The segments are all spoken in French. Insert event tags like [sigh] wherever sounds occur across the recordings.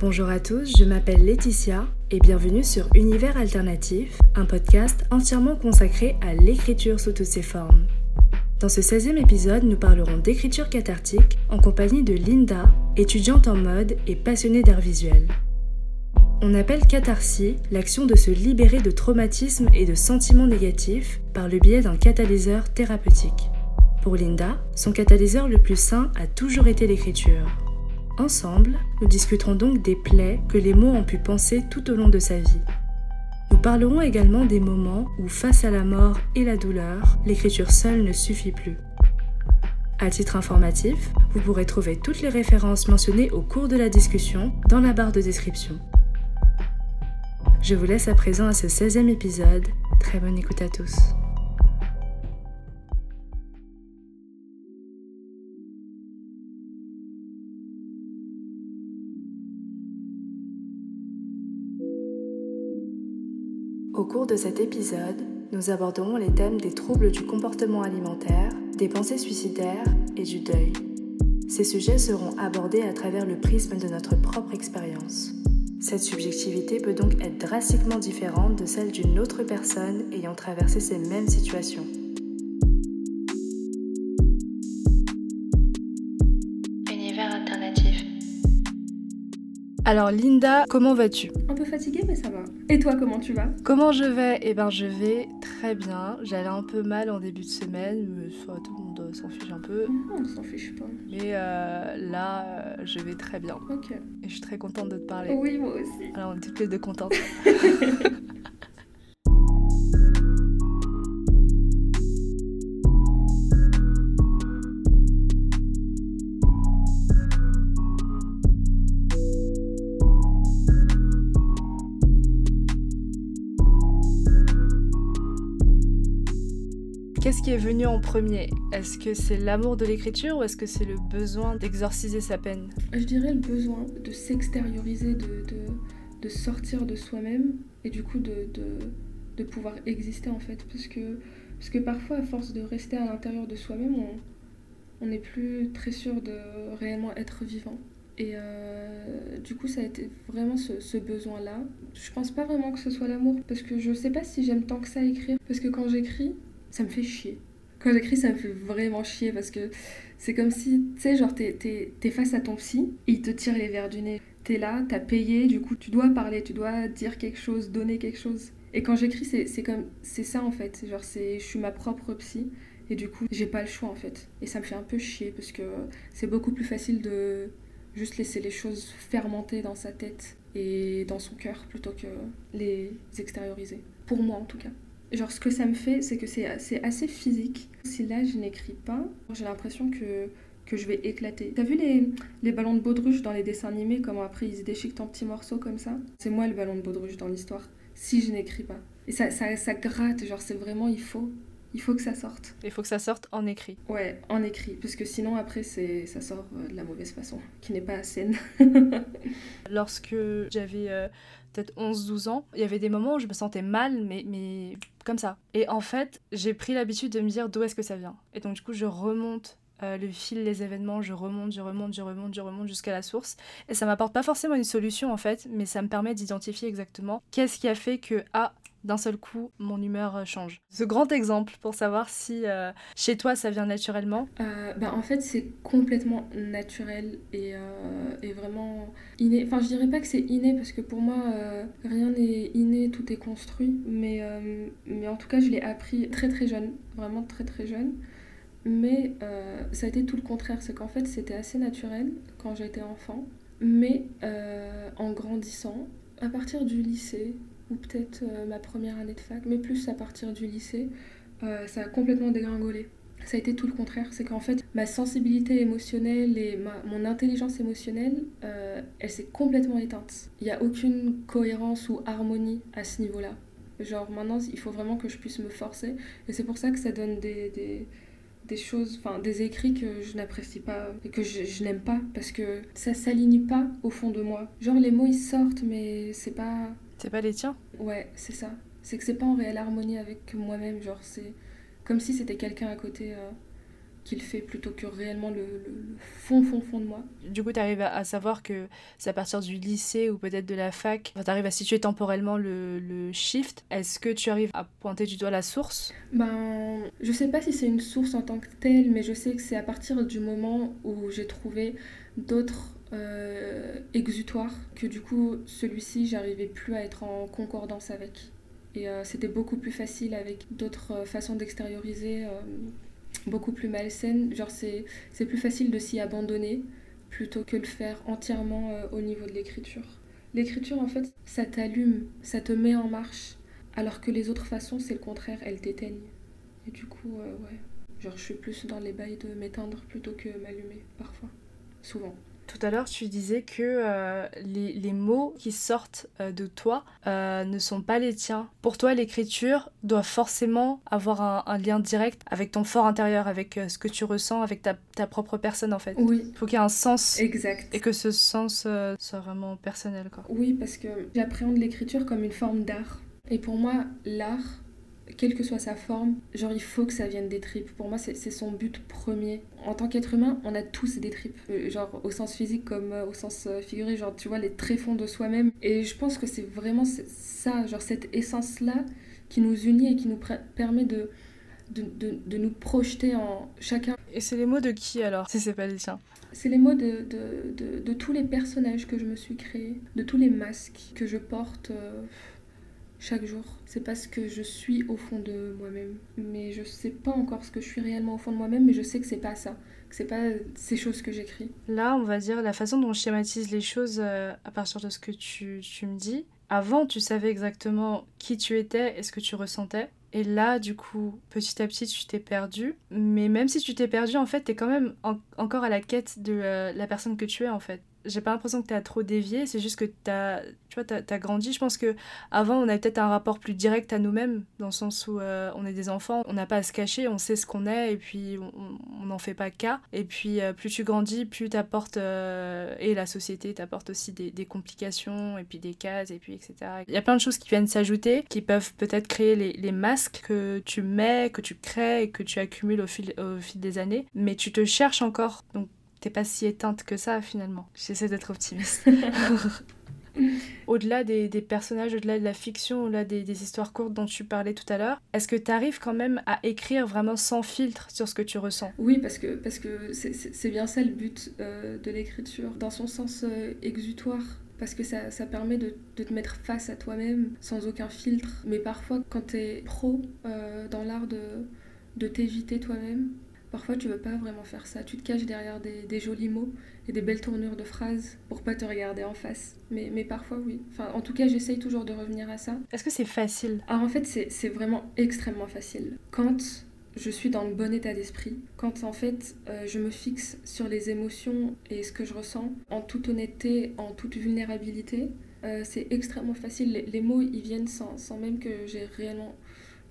Bonjour à tous, je m'appelle Laetitia et bienvenue sur Univers Alternatif, un podcast entièrement consacré à l'écriture sous toutes ses formes. Dans ce 16e épisode, nous parlerons d'écriture cathartique en compagnie de Linda, étudiante en mode et passionnée d'art visuel. On appelle catharsis l'action de se libérer de traumatismes et de sentiments négatifs par le biais d'un catalyseur thérapeutique. Pour Linda, son catalyseur le plus sain a toujours été l'écriture. Ensemble, nous discuterons donc des plaies que les mots ont pu penser tout au long de sa vie. Nous parlerons également des moments où, face à la mort et la douleur, l'écriture seule ne suffit plus. À titre informatif, vous pourrez trouver toutes les références mentionnées au cours de la discussion dans la barre de description. Je vous laisse à présent à ce 16e épisode. Très bonne écoute à tous. De cet épisode, nous aborderons les thèmes des troubles du comportement alimentaire, des pensées suicidaires et du deuil. Ces sujets seront abordés à travers le prisme de notre propre expérience. Cette subjectivité peut donc être drastiquement différente de celle d'une autre personne ayant traversé ces mêmes situations. Univers alternatif. Alors Linda, comment vas-tu? Peu fatiguée, mais ça va. Et toi, comment tu vas? Comment je vais? Eh ben je vais très bien. J'allais un peu mal en début de semaine, mais ça, tout le monde s'en fiche un peu. Non, on s'en fiche pas. Mais euh, là, euh, je vais très bien. Ok. Et je suis très contente de te parler. Oui, moi aussi. Alors on est toutes les deux contentes. [laughs] Qu'est-ce qui est venu en premier? Est-ce que c'est l'amour de l'écriture ou est-ce que c'est le besoin d'exorciser sa peine? Je dirais le besoin de s'extérioriser, de, de, de sortir de soi-même et du coup de, de, pouvoir exister en fait. Parce que, parce que parfois, à force de rester à l'intérieur de soi-même, on n'est plus très sûr de réellement être vivant. Et euh, du coup, ça a été vraiment ce, besoin-là. Je pense pas vraiment que ce soit l'amour, parce que je sais pas si j'aime tant que ça écrire. Parce que quand j'écris, ça me fait chier. Quand j'écris, ça me fait vraiment chier parce que c'est comme si, tu sais, genre, t'es, t'es, face à ton psy et il te tire les verres du nez. T'es là, t'as payé, du coup, tu dois parler, tu dois dire quelque chose, donner quelque chose. Et quand j'écris, c'est, c'est comme, c'est ça en fait. Genre, c'est, je suis ma propre psy et du coup, j'ai pas le choix en fait. Et ça me fait un peu chier parce que c'est beaucoup plus facile de juste laisser les choses fermenter dans sa tête et dans son cœur plutôt que les extérioriser. Pour moi en tout cas. Genre, ce que ça me fait, c'est que c'est assez physique. Si là, je n'écris pas, j'ai l'impression que, que je vais éclater. T'as vu les, les ballons de baudruche dans les dessins animés, comment après ils se déchiquetent en petits morceaux comme ça? C'est moi le ballon de baudruche dans l'histoire, si je n'écris pas. Et ça, ça, ça gratte, genre, c'est vraiment, il faut. Il faut que ça sorte. Il faut que ça sorte en écrit. Ouais, en écrit, parce que sinon après c'est ça sort euh, de la mauvaise façon, qui n'est pas saine. [laughs] Lorsque j'avais euh, peut-être 11-12 ans, il y avait des moments où je me sentais mal, mais, mais comme ça. Et en fait, j'ai pris l'habitude de me dire d'où est-ce que ça vient. Et donc du coup, je remonte euh, le fil des événements, je remonte, je remonte, je remonte, je remonte jusqu'à la source. Et ça m'apporte pas forcément une solution en fait, mais ça me permet d'identifier exactement qu'est-ce qui a fait que, ah, d'un seul coup, mon humeur euh, change. Ce grand exemple pour savoir si euh, chez toi ça vient naturellement. Euh, bah, en fait, c'est complètement naturel et, euh, et vraiment inné. Enfin, je dirais pas que c'est inné parce que pour moi, rien n'est inné, tout est construit. Mais, mais en tout cas, je l'ai appris très très jeune, vraiment très très jeune. Mais ça a été tout le contraire. C'est qu'en fait, c'était assez naturel quand j'étais enfant. Mais en grandissant, à partir du lycée, ou peut-être euh, ma première année de fac, mais plus à partir du lycée, euh, ça a complètement dégringolé. Ça a été tout le contraire, c'est qu'en fait ma sensibilité émotionnelle et ma, mon intelligence émotionnelle, euh, elle s'est complètement éteinte. Il n'y a aucune cohérence ou harmonie à ce niveau-là. Genre maintenant il faut vraiment que je puisse me forcer et c'est pour ça que ça donne des, des, choses, enfin des écrits que je n'apprécie pas et que je, je n'aime pas parce que ça s'aligne pas au fond de moi. Genre les mots ils sortent mais c'est pas C'est pas les tiens Ouais, c'est ça. C'est que c'est pas en réelle harmonie avec moi-même. Genre, c'est comme si c'était quelqu'un à côté. euh, qu'il fait plutôt que réellement le, le, fond, fond, fond de moi. Du coup, tu arrives à, savoir que c'est à partir du lycée ou peut-être de la fac, tu arrives à situer temporellement le, le shift. Est-ce que tu arrives à pointer du doigt la source? Ben, je sais pas si c'est une source en tant que telle, mais je sais que c'est à partir du moment où j'ai trouvé d'autres euh, exutoires que du coup, celui-ci, j'arrivais plus à être en concordance avec. Et euh, c'était beaucoup plus facile avec d'autres euh, façons d'extérioriser beaucoup plus malsaine. Genre, c'est, c'est plus facile de s'y abandonner plutôt que de le faire entièrement au niveau de l'écriture. L'écriture, en fait, ça t'allume, ça te met en marche, alors que les autres façons, c'est le contraire, elles t'éteignent. Et du coup, ouais, genre, je suis plus dans les bails de m'éteindre plutôt que m'allumer, parfois, souvent. Tout à l'heure, tu disais que euh, les, les, mots qui sortent euh, de toi euh, ne sont pas les tiens. Pour toi, l'écriture doit forcément avoir un, un, lien direct avec ton fort intérieur, avec ce que tu ressens, avec ta, ta, propre personne en fait. Oui. Il faut qu'il y ait un sens. Exact. Et que ce sens soit vraiment personnel. Quoi. Oui, parce que j'appréhende l'écriture comme une forme d'art. Et pour moi, l'art, quelle que soit sa forme, genre il faut que ça vienne des tripes. Pour moi, c'est son but premier. En tant qu'être humain, on a tous des tripes, euh, genre au sens physique comme euh, au sens euh, figuré, genre tu vois les tréfonds de soi-même. Et je pense que c'est vraiment ça, genre cette essence-là qui nous unit et qui nous permet de, de, de, de, nous projeter en chacun. Et c'est les mots de qui alors, si c'est pas les tiens C'est les mots de, de, tous les personnages que je me suis créés, de tous les masques que je porte chaque jour. C'est parce que je suis au fond de moi-même. Mais je sais pas encore ce que je suis réellement au fond de moi-même, mais je sais que c'est pas ça. Que c'est pas ces choses que j'écris. Là, on va dire la façon dont je schématise les choses euh, à partir de ce que tu, tu me dis. Avant, tu savais exactement qui tu étais et ce que tu ressentais. Et là, du coup, petit à petit, tu t'es perdu. Mais même si tu t'es perdu, en fait, t'es quand même encore à la quête de euh, la personne que tu es, en fait j'ai pas l'impression que tu as trop dévié, c'est juste que t'as, tu vois, as grandi. Je pense que avant on avait peut-être un rapport plus direct à nous-mêmes, dans le sens où euh, on est des enfants, on n'a pas à se cacher, on sait ce qu'on est, et puis on n'en fait pas cas. Et puis euh, plus tu grandis, plus t'apportes, euh, et la société t'apporte aussi des, des, complications, et puis des cases, et puis etc. Il y a plein de choses qui viennent s'ajouter, qui peuvent peut-être créer les, les, masques que tu mets, que tu crées, et que tu accumules au fil, au fil des années. Mais tu te cherches encore. T'es pas si éteinte que ça finalement. J'essaie d'être optimiste. [laughs] au-delà des, des, personnages, au-delà de la fiction, au-delà des, des, histoires courtes dont tu parlais tout à l'heure, est-ce que tu arrives quand même à écrire vraiment sans filtre sur ce que tu ressens? Oui, parce que parce que c'est bien ça le but euh, de l'écriture, dans son sens euh, exutoire. Parce que ça, ça permet de, de, te mettre face à toi-même sans aucun filtre. Mais parfois, quand tu es pro euh, dans l'art de, de t'éviter toi-même, Parfois, tu veux pas vraiment faire ça. Tu te caches derrière des, des, jolis mots et des belles tournures de phrases pour pas te regarder en face. Mais, mais parfois, oui. Enfin, en tout cas, j'essaye toujours de revenir à ça. Est-ce que c'est facile? Alors, en fait, c'est vraiment extrêmement facile. Quand je suis dans le bon état d'esprit, quand en fait euh, je me fixe sur les émotions et ce que je ressens en toute honnêteté, en toute vulnérabilité, euh, c'est extrêmement facile. Les, les, mots, ils viennent sans, sans même que j'ai réellement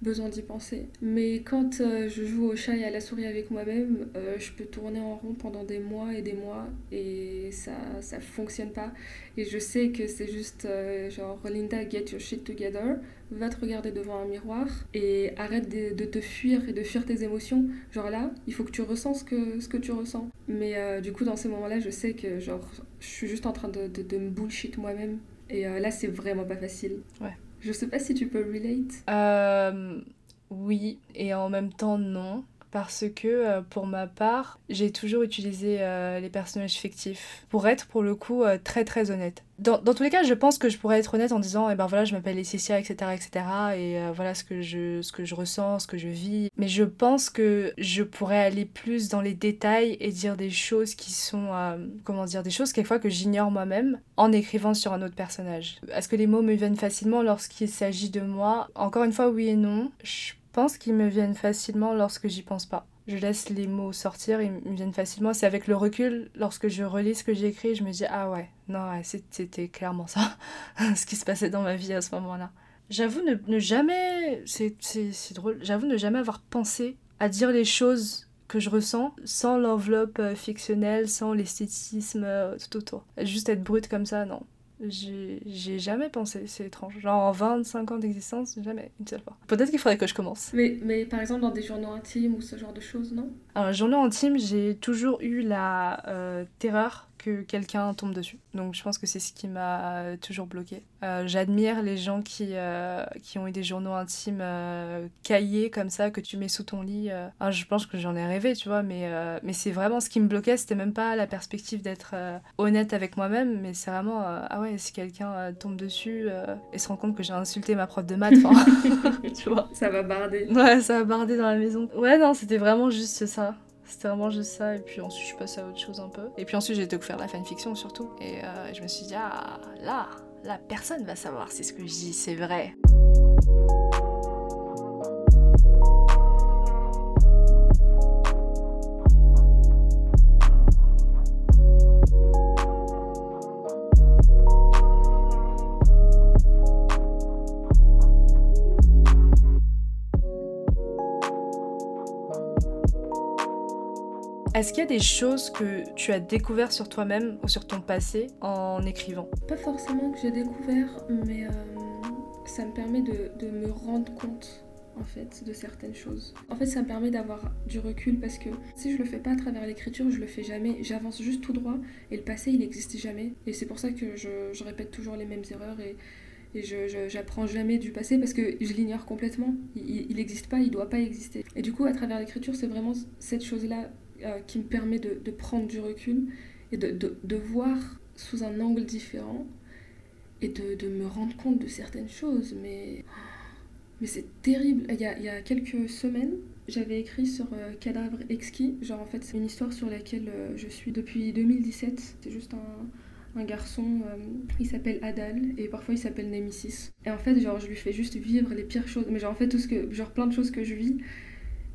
besoin d'y penser. Mais quand euh, je joue au chat et à la souris avec moi-même, euh, je peux tourner en rond pendant des mois et des mois et ça ça fonctionne pas. Et je sais que c'est juste euh, genre Linda, get your shit together, va te regarder devant un miroir et arrête de, de, te fuir et de fuir tes émotions. Genre là, il faut que tu ressens ce que, ce que tu ressens. Mais du coup, dans ces moments-là, je sais que genre je suis juste en train de, de, de me bullshit moi-même. Et là, c'est vraiment pas facile. Ouais. Je sais pas si tu peux relate. Euh, oui, et en même temps non parce que euh, pour ma part, j'ai toujours utilisé euh, les personnages fictifs pour être pour le coup euh, très très honnête. Dans, tous les cas, je pense que je pourrais être honnête en disant, eh ben voilà, je m'appelle Laetitia, etc., etc., et voilà ce que, je, ce que je ressens, ce que je vis. Mais je pense que je pourrais aller plus dans les détails et dire des choses qui sont, comment dire, des choses quelquefois que j'ignore moi-même en écrivant sur un autre personnage. Est-ce que les mots me viennent facilement lorsqu'il s'agit de moi? Encore une fois, oui et non. Pense qu'ils me viennent facilement lorsque j'y pense pas. Je laisse les mots sortir, ils me viennent facilement. C'est avec le recul, lorsque je relis ce que j'ai écrit, je me dis ah ouais, non, c'était clairement ça, [laughs] ce qui se passait dans ma vie à ce moment-là. J'avoue ne, ne, jamais, c'est drôle, j'avoue ne jamais avoir pensé à dire les choses que je ressens sans l'enveloppe euh, fictionnelle, sans l'esthétisme euh, tout autour. Juste être brute comme ça, non. J'ai jamais pensé, c'est étrange. Genre en 25 ans d'existence, jamais, une seule fois. Peut-être qu'il faudrait que je commence. Mais, mais par exemple dans des journaux intimes ou ce genre de choses, non? Alors, journaux intimes, j'ai toujours eu la euh, terreur que quelqu'un tombe dessus. Donc je pense que c'est ce qui m'a toujours bloqué. Euh, j'admire les gens qui, euh, qui ont eu des journaux intimes euh, cahiers comme ça que tu mets sous ton lit. Ah, je pense que j'en ai rêvé, tu vois, mais, mais c'est vraiment ce qui me bloquait. C'était même pas la perspective d'être honnête avec moi-même, mais c'est vraiment ah ouais, si quelqu'un tombe dessus et se rend compte que j'ai insulté ma prof de maths, [laughs] tu vois. Ça va barder. Ouais, ça va barder dans la maison. Ouais, non, c'était vraiment juste ça. C'était vraiment juste ça. Et puis ensuite, je suis passée à autre chose un peu. Et puis ensuite, j'ai découvert la fanfiction surtout. Et euh, je me suis dit, ah, là, la personne va savoir si ce que je dis, c'est vrai. Est-ce qu'il y a des choses que tu as découvert sur toi-même ou sur ton passé en écrivant? Pas forcément que j'ai découvert, mais euh, ça me permet de, me rendre compte en fait de certaines choses. En fait, ça me permet d'avoir du recul parce que si je le fais pas à travers l'écriture, je le fais jamais. J'avance juste tout droit et le passé il n'existe jamais. Et c'est pour ça que je, répète toujours les mêmes erreurs et, j'apprends jamais du passé parce que je l'ignore complètement. Il n'existe pas, il doit pas exister. Et du coup, à travers l'écriture, c'est vraiment cette chose-là euh, qui me permet de, prendre du recul et de, voir sous un angle différent et de, me rendre compte de certaines choses. Mais, mais c'est terrible. Il y, a, quelques semaines, j'avais écrit sur euh, Cadavre exquis. Genre, en fait, c'est une histoire sur laquelle euh, je suis depuis 2017. C'est juste un, un garçon, il s'appelle Adal et parfois il s'appelle Nemesis. Et en fait, genre, je lui fais juste vivre les pires choses. Mais genre, en fait, tout ce que, genre, plein de choses que je vis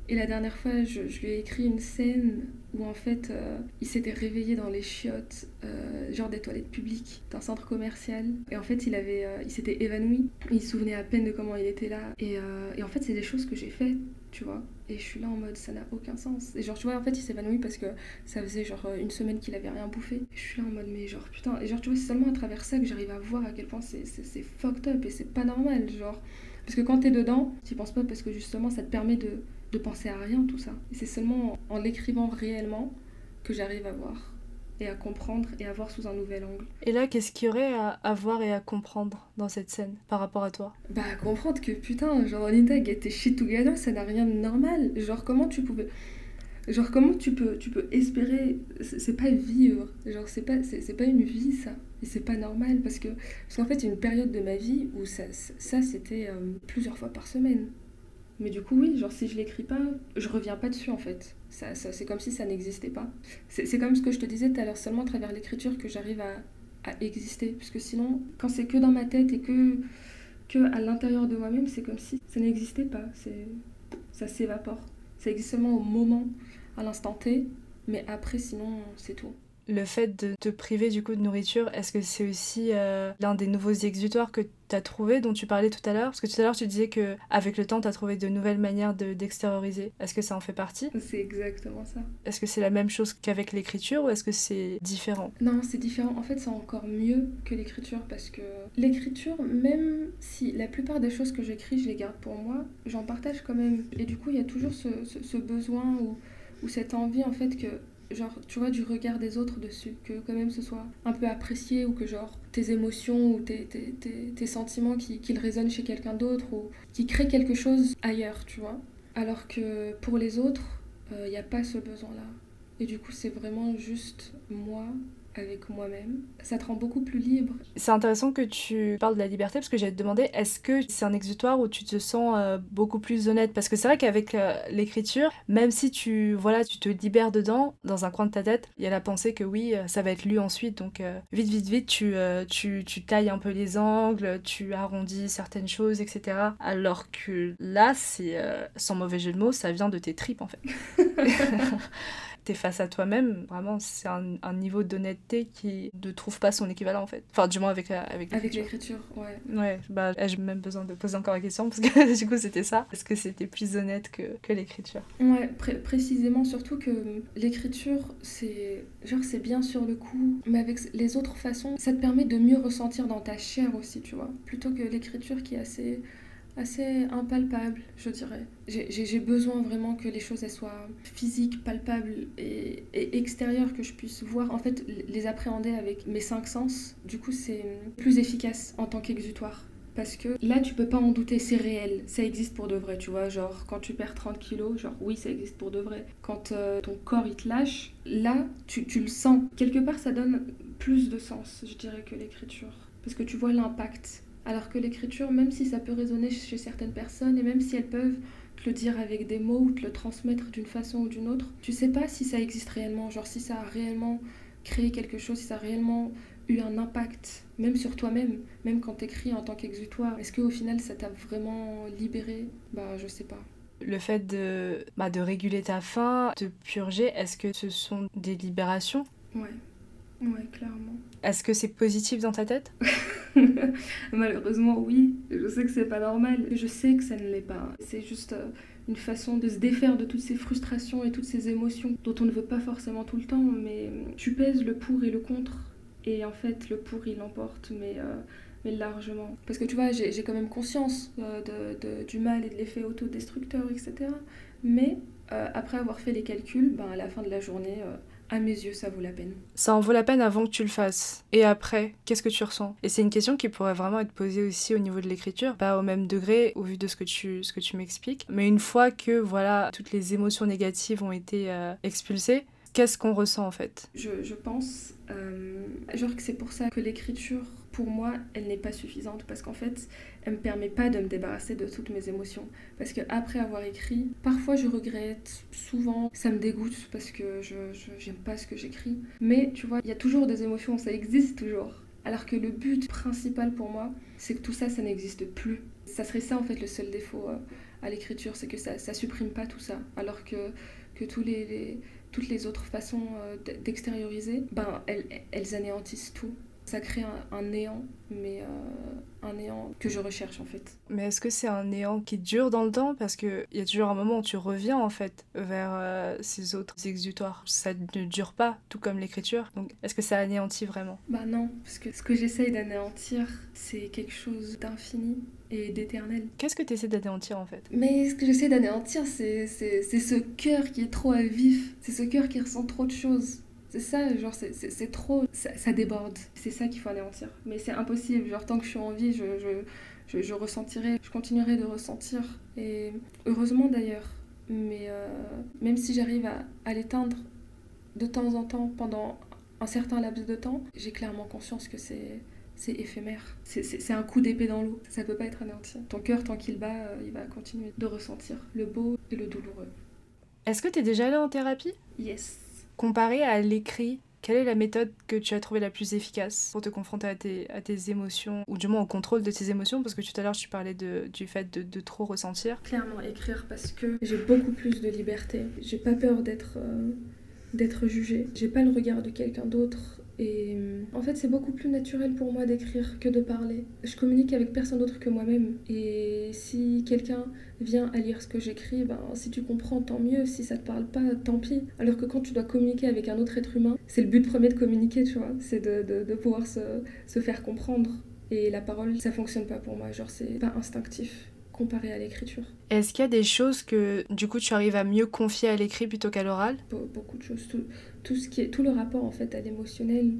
et la dernière fois, je, lui ai écrit une scène où en fait, euh, il s'était réveillé dans les chiottes, euh, genre des toilettes publiques d'un centre commercial. Et en fait, il avait, euh, il s'était évanoui. Il se souvenait à peine de comment il était là. Et, en fait, c'est des choses que j'ai faites, tu vois. Et je suis là en mode, ça n'a aucun sens. Et genre, tu vois, en fait, il s'évanouit parce que ça faisait genre une semaine qu'il avait rien bouffé. Et je suis là en mode, mais genre, putain. Et genre, tu vois, c'est seulement à travers ça que j'arrive à voir à quel point c'est fucked up et c'est pas normal. Genre, parce que quand t'es dedans, t'y penses pas parce que justement, ça te permet de de penser à rien tout ça. Et c'est seulement en l'écrivant réellement que j'arrive à voir et à comprendre et à voir sous un nouvel angle. Et là, qu'est-ce qu'il y aurait à, voir et à comprendre dans cette scène par rapport à toi? Bah, comprendre que putain, genre get tes shit together, ça n'a rien de normal. Genre, comment tu pouvais. Genre, comment tu peux, tu peux espérer. C'est pas vivre. Genre, c'est pas, c'est, pas une vie, ça. Et c'est pas normal parce que. Parce qu'en fait, il y a une période de ma vie où ça, ça c'était euh, plusieurs fois par semaine. Mais du coup, oui, genre si je l'écris pas, je reviens pas dessus en fait. Ça, ça c'est comme si ça n'existait pas. C'est comme ce que je te disais tout à l'heure, seulement à travers l'écriture que j'arrive à, à, exister. Puisque sinon, quand c'est que dans ma tête et que, que à l'intérieur de moi-même, c'est comme si ça n'existait pas. Ça s'évapore. Ça existe seulement au moment, à l'instant T, mais après, sinon, c'est tout le fait de te priver du coup de nourriture, est-ce que c'est aussi euh, l'un des nouveaux exutoires que tu as trouvé, dont tu parlais tout à l'heure? Parce que tout à l'heure tu disais que avec le temps tu as trouvé de nouvelles manières d'extérioriser. est-ce que ça en fait partie? C'est exactement ça. Est-ce que c'est la même chose qu'avec l'écriture ou est-ce que c'est différent? Non, c'est différent. En fait, c'est encore mieux que l'écriture parce que l'écriture, même si la plupart des choses que j'écris, je les garde pour moi, j'en partage quand même. Et du coup, il y a toujours ce, ce, besoin ou, ou cette envie en fait que genre, tu vois, du regard des autres dessus, que quand même ce soit un peu apprécié ou que genre tes émotions ou tes, sentiments qu'ils qui résonnent chez quelqu'un d'autre ou qui créent quelque chose ailleurs, tu vois. Alors que pour les autres, il euh, n'y a pas ce besoin-là. Et du coup, c'est vraiment juste moi avec moi-même. Ça te rend beaucoup plus libre. C'est intéressant que tu parles de la liberté parce que j'allais te demander est-ce que c'est un exutoire où tu te sens euh, beaucoup plus honnête? Parce que c'est vrai qu'avec euh, l'écriture, même si tu, voilà, tu te libères dedans, dans un coin de ta tête, il y a la pensée que oui, euh, ça va être lu ensuite. Donc vite, vite, vite, tu, tu, tu tailles un peu les angles, tu arrondis certaines choses, etc. Alors que là, c'est sans mauvais jeu de mots, ça vient de tes tripes en fait. [laughs] [laughs] t'es face à toi-même, vraiment, c'est un, un, niveau d'honnêteté qui ne trouve pas son équivalent en fait. Enfin, du moins avec, avec l'écriture. Avec l'écriture, ouais. Ouais, bah, j'ai même besoin de poser encore la question parce que [laughs] du coup, c'était ça. Est-ce que c'était plus honnête que, que l'écriture? Ouais, précisément, surtout que l'écriture, c'est genre, c'est bien sur le coup, mais avec les autres façons, ça te permet de mieux ressentir dans ta chair aussi, tu vois. Plutôt que l'écriture qui est assez assez impalpable, je dirais. J'ai besoin vraiment que les choses soient physiques, palpables et, et, extérieures, que je puisse voir, en fait, les appréhender avec mes cinq sens. Du coup, c'est plus efficace en tant qu'exutoire. Parce que là, tu peux pas en douter, c'est réel, ça existe pour de vrai, tu vois. Genre, quand tu perds 30 kilos, genre, oui, ça existe pour de vrai. Quand euh, ton corps, il te lâche, là, tu, tu le sens. Quelque part, ça donne plus de sens, je dirais, que l'écriture. Parce que tu vois l'impact alors que l'écriture, même si ça peut résonner chez certaines personnes, et même si elles peuvent te le dire avec des mots ou te le transmettre d'une façon ou d'une autre, tu sais pas si ça existe réellement, genre si ça a réellement créé quelque chose, si ça a réellement eu un impact, même sur toi-même, même quand t'écris en tant qu'exutoire. Est-ce qu'au final ça t'a vraiment libéré? Bah je sais pas. Le fait de, bah, de réguler ta faim, de purger, est-ce que ce sont des libérations? Ouais. Ouais, clairement. Est-ce que c'est positif dans ta tête? [laughs] Malheureusement, oui. Je sais que c'est pas normal. Je sais que ça ne l'est pas. C'est juste euh, une façon de se défaire de toutes ces frustrations et toutes ces émotions dont on ne veut pas forcément tout le temps, mais tu pèses le pour et le contre. Et en fait, le pour, il l'emporte, mais, euh, mais largement. Parce que tu vois, j'ai quand même conscience euh, de, du mal et de l'effet autodestructeur, etc. Mais après avoir fait les calculs, ben, à la fin de la journée à mes yeux, ça vaut la peine. Ça en vaut la peine avant que tu le fasses. Et après, qu'est-ce que tu ressens? Et c'est une question qui pourrait vraiment être posée aussi au niveau de l'écriture, pas au même degré au vu de ce que tu, ce que tu m'expliques. Mais une fois que voilà, toutes les émotions négatives ont été euh, expulsées, qu'est-ce qu'on ressent en fait? Je, je, pense, euh, genre que c'est pour ça que l'écriture pour moi, elle n'est pas suffisante parce qu'en fait, elle me permet pas de me débarrasser de toutes mes émotions. Parce que après avoir écrit, parfois je regrette, souvent ça me dégoûte parce que je j'aime pas ce que j'écris. Mais tu vois, il y a toujours des émotions, ça existe toujours. Alors que le but principal pour moi, c'est que tout ça, ça n'existe plus. Ça serait ça en fait le seul défaut euh, à l'écriture, c'est que ça, ça supprime pas tout ça. Alors que, que tous les, toutes les autres façons euh, d'extérioriser, ben elles, elles anéantissent tout. Ça crée un, néant, mais euh, un néant que je recherche en fait. Mais est-ce que c'est un néant qui dure dans le temps? Parce qu'il y a toujours un moment où tu reviens en fait vers euh, ces autres exutoires. Ça ne dure pas, tout comme l'écriture. Donc est-ce que ça anéantit vraiment? Bah non, parce que ce que j'essaye d'anéantir, c'est quelque chose d'infini et d'éternel. Qu'est-ce que tu essaies d'anéantir en fait? Mais ce que j'essaie d'anéantir, c'est ce cœur qui est trop à vif. C'est ce cœur qui ressent trop de choses. C'est ça, genre, c'est trop. Ça, déborde. C'est ça qu'il faut anéantir. Mais c'est impossible. Genre, tant que je suis en vie, je, je, je, ressentirai, je continuerai de ressentir. Et heureusement d'ailleurs. Mais euh, même si j'arrive à, à l'éteindre de temps en temps, pendant un certain laps de temps, j'ai clairement conscience que c'est c'est éphémère. C'est un coup d'épée dans l'eau. Ça peut pas être anéanti. Ton cœur, tant qu'il bat, euh, il va continuer de ressentir le beau et le douloureux. Est-ce que tu es déjà allé en thérapie? Yes. Comparé à l'écrit, quelle est la méthode que tu as trouvée la plus efficace pour te confronter à tes, à tes émotions, ou du moins au contrôle de tes émotions? Parce que tout à l'heure, tu parlais du fait de, de, trop ressentir. Clairement, écrire parce que j'ai beaucoup plus de liberté. J'ai pas peur d'être euh, d'être jugée. J'ai pas le regard de quelqu'un d'autre et en fait, c'est beaucoup plus naturel pour moi d'écrire que de parler. Je communique avec personne d'autre que moi-même. Et si quelqu'un vient à lire ce que j'écris, ben, si tu comprends, tant mieux. Si ça te parle pas, tant pis. Alors que quand tu dois communiquer avec un autre être humain, c'est le but premier de communiquer, tu vois. C'est de, de, de, pouvoir se, se faire comprendre. Et la parole, ça fonctionne pas pour moi. Genre, c'est pas instinctif comparé à l'écriture. Est-ce qu'il y a des choses que du coup tu arrives à mieux confier à l'écrit plutôt qu'à l'oral? Beaucoup de choses. Tout, tout, ce qui est, tout le rapport en fait à l'émotionnel,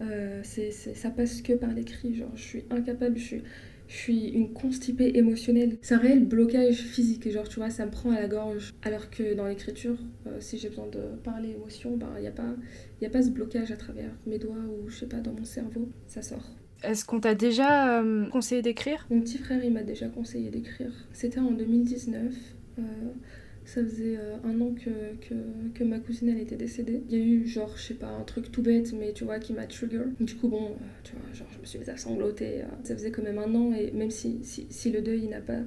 euh, c'est, ça passe que par l'écrit. Genre, je suis incapable, je suis, je suis une constipée émotionnelle. C'est un réel blocage physique. Genre, tu vois, ça me prend à la gorge. Alors que dans l'écriture, euh, si j'ai besoin de parler émotion, il ben, n'y a, pas, y a pas ce blocage à travers mes doigts ou je sais pas, dans mon cerveau. Ça sort. Est-ce qu'on t'a déjà euh, conseillé d'écrire? Mon petit frère, il m'a déjà conseillé d'écrire. C'était en 2019. Euh, ça faisait euh, un an que, que, ma cousine elle était décédée. Il y a eu genre, je sais pas, un truc tout bête, mais tu vois, qui m'a trigger. Du coup, bon, tu vois, genre, je me suis mise à sangloter. Ça faisait quand même un an, et même si, si, si le deuil, il n'a pas,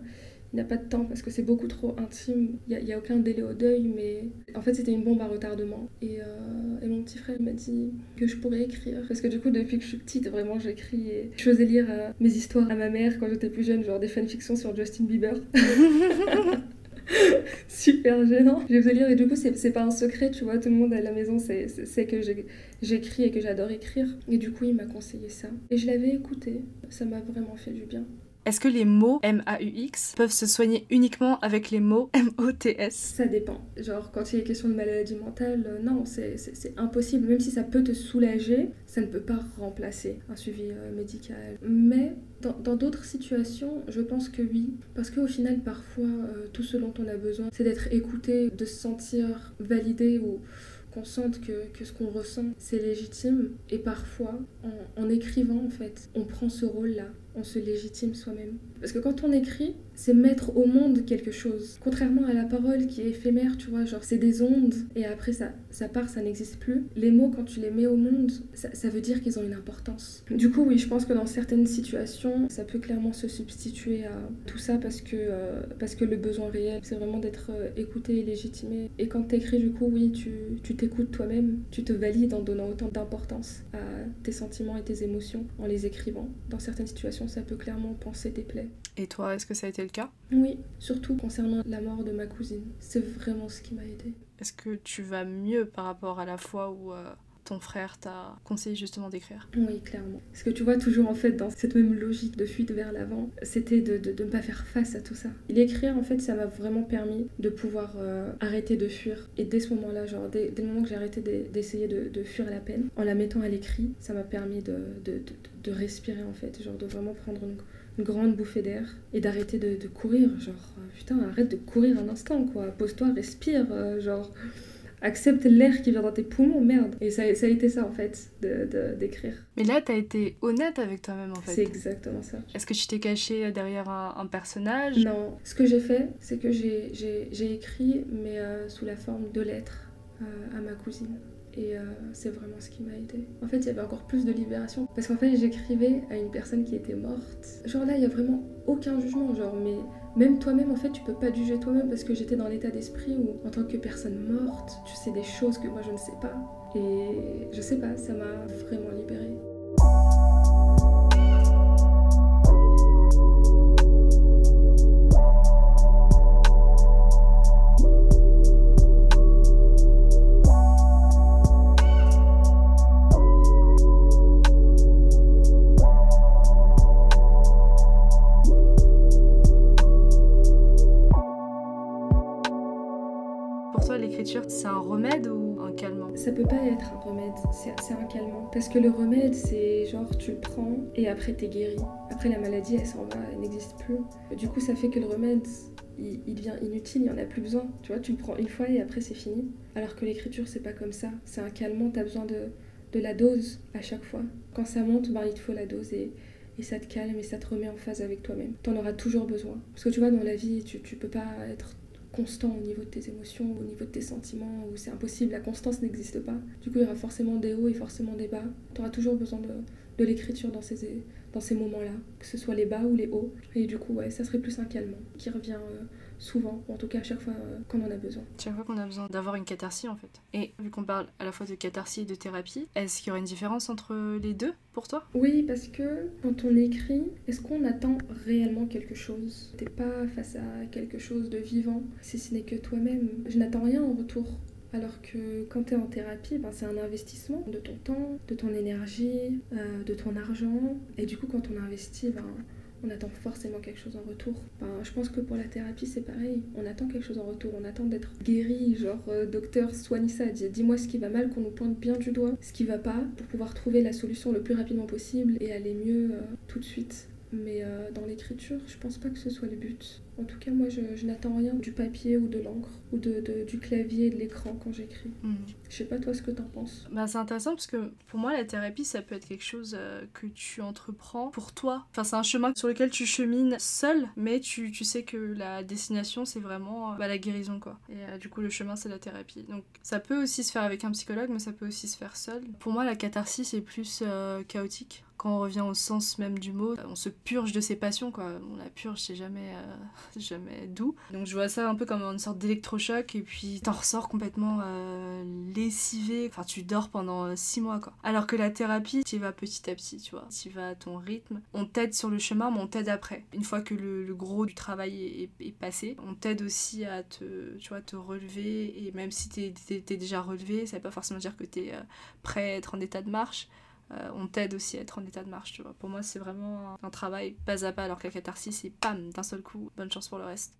il n'y a pas de temps parce que c'est beaucoup trop intime. Il n'y a, a, aucun délai au deuil, mais en fait, c'était une bombe à retardement. Et, euh, et mon petit frère m'a dit que je pourrais écrire. Parce que du coup, depuis que je suis petite, vraiment, j'écris. Et je faisais lire euh, mes histoires à ma mère quand j'étais plus jeune, genre des fanfictions sur Justin Bieber. [laughs] super gênant. Je vais lire et du coup, c'est pas un secret, tu vois. Tout le monde à la maison sait que j'écris et que j'adore écrire. Et du coup, il m'a conseillé ça. Et je l'avais écouté. Ça m'a vraiment fait du bien. Est-ce que les mots M-A-U-X peuvent se soigner uniquement avec les mots M-O-T-S Ça dépend. Genre, quand il est question de maladie mentale, euh, non, c'est impossible. Même si ça peut te soulager, ça ne peut pas remplacer un suivi euh, médical. Mais dans d'autres situations, je pense que oui. Parce qu'au final, parfois, euh, tout ce dont on a besoin, c'est d'être écouté, de se sentir validé ou qu'on sente que, ce qu'on ressent, c'est légitime. Et parfois, en écrivant, en fait, on prend ce rôle-là on se légitime soi-même. Parce que quand on écrit, c'est mettre au monde quelque chose. Contrairement à la parole qui est éphémère, tu vois, genre c'est des ondes et après ça, ça part, ça n'existe plus. Les mots, quand tu les mets au monde, ça, veut dire qu'ils ont une importance. Du coup, oui, je pense que dans certaines situations, ça peut clairement se substituer à tout ça parce que, euh, parce que le besoin réel, c'est vraiment d'être euh, écouté et légitimé. Et quand tu écris, du coup, oui, tu t'écoutes toi-même, tu te valides en donnant autant d'importance à tes sentiments et tes émotions en les écrivant. Dans certaines situations, ça peut clairement penser tes plaies. Et toi, est-ce que ça a été le cas? Oui, surtout concernant la mort de ma cousine. C'est vraiment ce qui m'a aidé. Est-ce que tu vas mieux par rapport à la fois où euh, ton frère t'a conseillé justement d'écrire? Oui, clairement. Parce que tu vois, toujours en fait, dans cette même logique de fuite vers l'avant, c'était de, de, ne pas faire face à tout ça. L'écrire, en fait, ça m'a vraiment permis de pouvoir euh, arrêter de fuir. Et dès ce moment-là, genre, dès, le moment que j'ai arrêté d'essayer de, de, fuir la peine, en la mettant à l'écrit, ça m'a permis de, de, respirer, en fait. Genre, de vraiment prendre une une grande bouffée d'air et d'arrêter de, de, courir. Genre, euh, putain, arrête de courir un instant, quoi. Pose-toi, respire, euh, genre, accepte l'air qui vient dans tes poumons, merde. Et ça, ça a été ça, en fait, d'écrire. De, Mais là, t'as été honnête avec toi-même, en fait. C'est exactement ça. Est-ce que tu t'es caché derrière un, personnage? Non. Ce que j'ai fait, c'est que j'ai écrit, mais euh, sous la forme de lettres à ma cousine. Et euh, c'est vraiment ce qui m'a aidé. En fait, il y avait encore plus de libération. Parce qu'en fait, j'écrivais à une personne qui était morte. Genre là, il y a vraiment aucun jugement. Genre, mais même toi-même, en fait, tu peux pas juger toi-même parce que j'étais dans l'état d'esprit où, en tant que personne morte, tu sais des choses que moi je ne sais pas. Et je sais pas, ça m'a vraiment libérée. C'est un calmant. Parce que le remède, c'est genre tu le prends et après t'es guéri. Après la maladie, elle s'en va, elle n'existe plus. Du coup, ça fait que le remède, il, devient inutile, il n'y en a plus besoin. Tu vois, tu le prends une fois et après c'est fini. Alors que l'écriture, c'est pas comme ça. C'est un calmant, t'as besoin de, de la dose à chaque fois. Quand ça monte, ben, il te faut la dose et, et ça te calme et ça te remet en phase avec toi-même. T'en auras toujours besoin. Parce que tu vois, dans la vie, tu, tu peux pas être constant au niveau de tes émotions, au niveau de tes sentiments, où c'est impossible, la constance n'existe pas. Du coup, il y aura forcément des hauts et forcément des bas. Tu auras toujours besoin de, de l'écriture dans ces, dans ces moments-là, que ce soit les bas ou les hauts. Et du coup, ouais, ça serait plus un calmant qui revient euh, souvent, ou en tout cas à chaque fois euh, qu'on en a besoin. Chaque fois qu'on a besoin d'avoir une catharsis en fait. Et vu qu'on parle à la fois de catharsis et de thérapie, est-ce qu'il y aura une différence entre les deux pour toi? Oui, parce que quand on écrit, est-ce qu'on attend réellement quelque chose? T'es pas face à quelque chose de vivant, si ce n'est que toi-même. Je n'attends rien en retour. Alors que quand tu es en thérapie, ben, c'est un investissement de ton temps, de ton énergie, euh, de ton argent. Et du coup, quand on investit, ben, on attend forcément quelque chose en retour. je pense que pour la thérapie, c'est pareil. On attend quelque chose en retour. On attend d'être guéri. Genre, euh, docteur, soigne ça. Dis-moi ce qui va mal, qu'on nous pointe bien du doigt ce qui va pas, pour pouvoir trouver la solution le plus rapidement possible et aller mieux euh, tout de suite. Mais euh, dans l'écriture, je pense pas que ce soit le but. En tout cas, moi, je, n'attends rien du papier ou de l'encre ou de, du clavier et de l'écran quand j'écris. Hmm. Je sais pas toi ce que t'en penses. Bah, c'est intéressant parce que pour moi, la thérapie, ça peut être quelque chose euh, que tu entreprends pour toi. Enfin, c'est un chemin sur lequel tu chemines seul, mais tu, tu sais que la destination, c'est vraiment euh, bah, la guérison, quoi. Et du coup, le chemin, c'est la thérapie. Donc, ça peut aussi se faire avec un psychologue, mais ça peut aussi se faire seul. Pour moi, la catharsis, c'est plus chaotique quand on revient au sens même du mot, on se purge de ses passions, quoi. On la purge, c'est jamais, euh, [laughs] jamais doux. Donc je vois ça un peu comme une sorte d'électrochoc, et puis t'en ressors complètement euh, lessivé. Enfin, tu dors pendant six mois, quoi. Alors que la thérapie, tu vas petit à petit, tu vois. Tu vas à ton rythme. On t'aide sur le chemin, mais on t'aide après. Une fois que le, gros du travail est, passé, on t'aide aussi à te, tu vois, te relever, et même si t'es es, déjà relevé, ça veut pas forcément dire que t'es euh, prêt à être en état de marche. Euh, on t'aide aussi à être en état de marche, tu vois. Pour moi, c'est vraiment un, travail pas à pas, alors la catharsis, c'est pam, d'un seul coup, bonne chance pour le reste.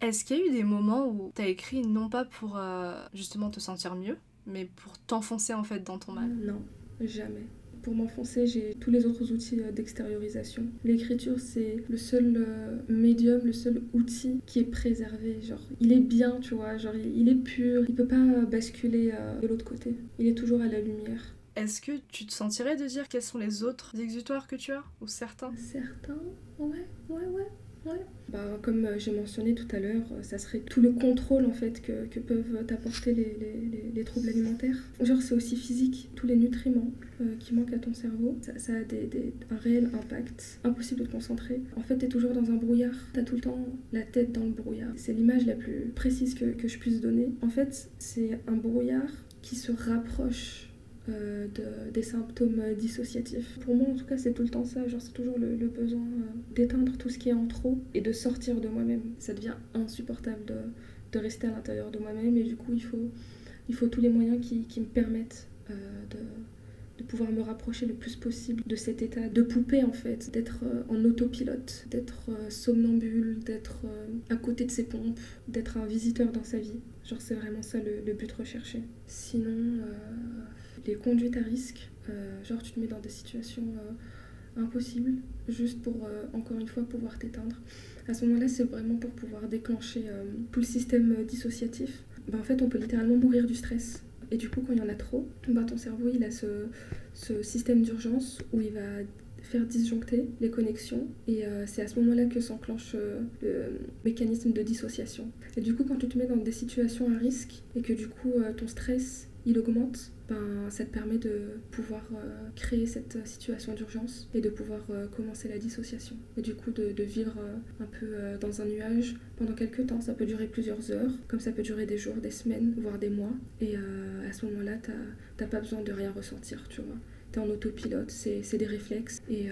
Est-ce qu'il y a eu des moments où t'as écrit non pas pour euh, justement te sentir mieux, mais pour t'enfoncer en fait dans ton mal? Non, jamais. Pour m'enfoncer, j'ai tous les autres outils euh, d'extériorisation. L'écriture, c'est le seul médium, le seul outil qui est préservé. Genre, il est bien, tu vois, genre, il est pur, il peut pas basculer de l'autre côté. Il est toujours à la lumière. Est-ce que tu te sentirais de dire quels sont les autres exutoires que tu as Ou certains? Certains Ouais, ouais, ouais. Ouais. Bah, comme euh, j'ai mentionné tout à l'heure, euh, ça serait tout le contrôle en fait que, peuvent t'apporter les, les, les, troubles alimentaires. Genre c'est aussi physique, tous les nutriments euh, qui manquent à ton cerveau, ça, a des, un réel impact, impossible de te concentrer. En fait t'es toujours dans un brouillard, t'as tout le temps la tête dans le brouillard. C'est l'image la plus précise que je puisse donner. En fait c'est un brouillard qui se rapproche euh, de, des symptômes dissociatifs. Pour moi, en tout cas, c'est tout le temps ça. Genre, c'est toujours le, besoin euh, d'éteindre tout ce qui est en trop et de sortir de moi-même. Ça devient insupportable de, rester à l'intérieur de moi-même et du coup, il faut, il faut tous les moyens qui, me permettent euh, de, pouvoir me rapprocher le plus possible de cet état de poupée en fait, d'être en autopilote, d'être somnambule, d'être à côté de ses pompes, d'être un visiteur dans sa vie. Genre c'est vraiment ça le but recherché. Sinon, les conduites à risque, euh, genre tu te mets dans des situations euh, impossibles, juste pour, euh, encore une fois, pouvoir t'éteindre. À ce moment-là, c'est vraiment pour pouvoir déclencher tout le système dissociatif. Ben, en fait, on peut littéralement mourir du stress. Et du coup, quand il y en a trop, ben, ton cerveau, il a ce, ce système d'urgence où il va faire disjoncter les connexions et c'est à ce moment-là que s'enclenche le mécanisme de dissociation. Et du coup, quand tu te mets dans des situations à risque et que du coup ton stress il augmente, ben, ça te permet de pouvoir euh, créer cette situation d'urgence et de pouvoir euh, commencer la dissociation. Et du coup, de, vivre euh, un peu dans un nuage pendant quelques temps. Ça peut durer plusieurs heures, comme ça peut durer des jours, des semaines, voire des mois. Et à ce moment-là, t'as pas besoin de rien ressentir, tu vois. T'es en autopilote, c'est des réflexes, et,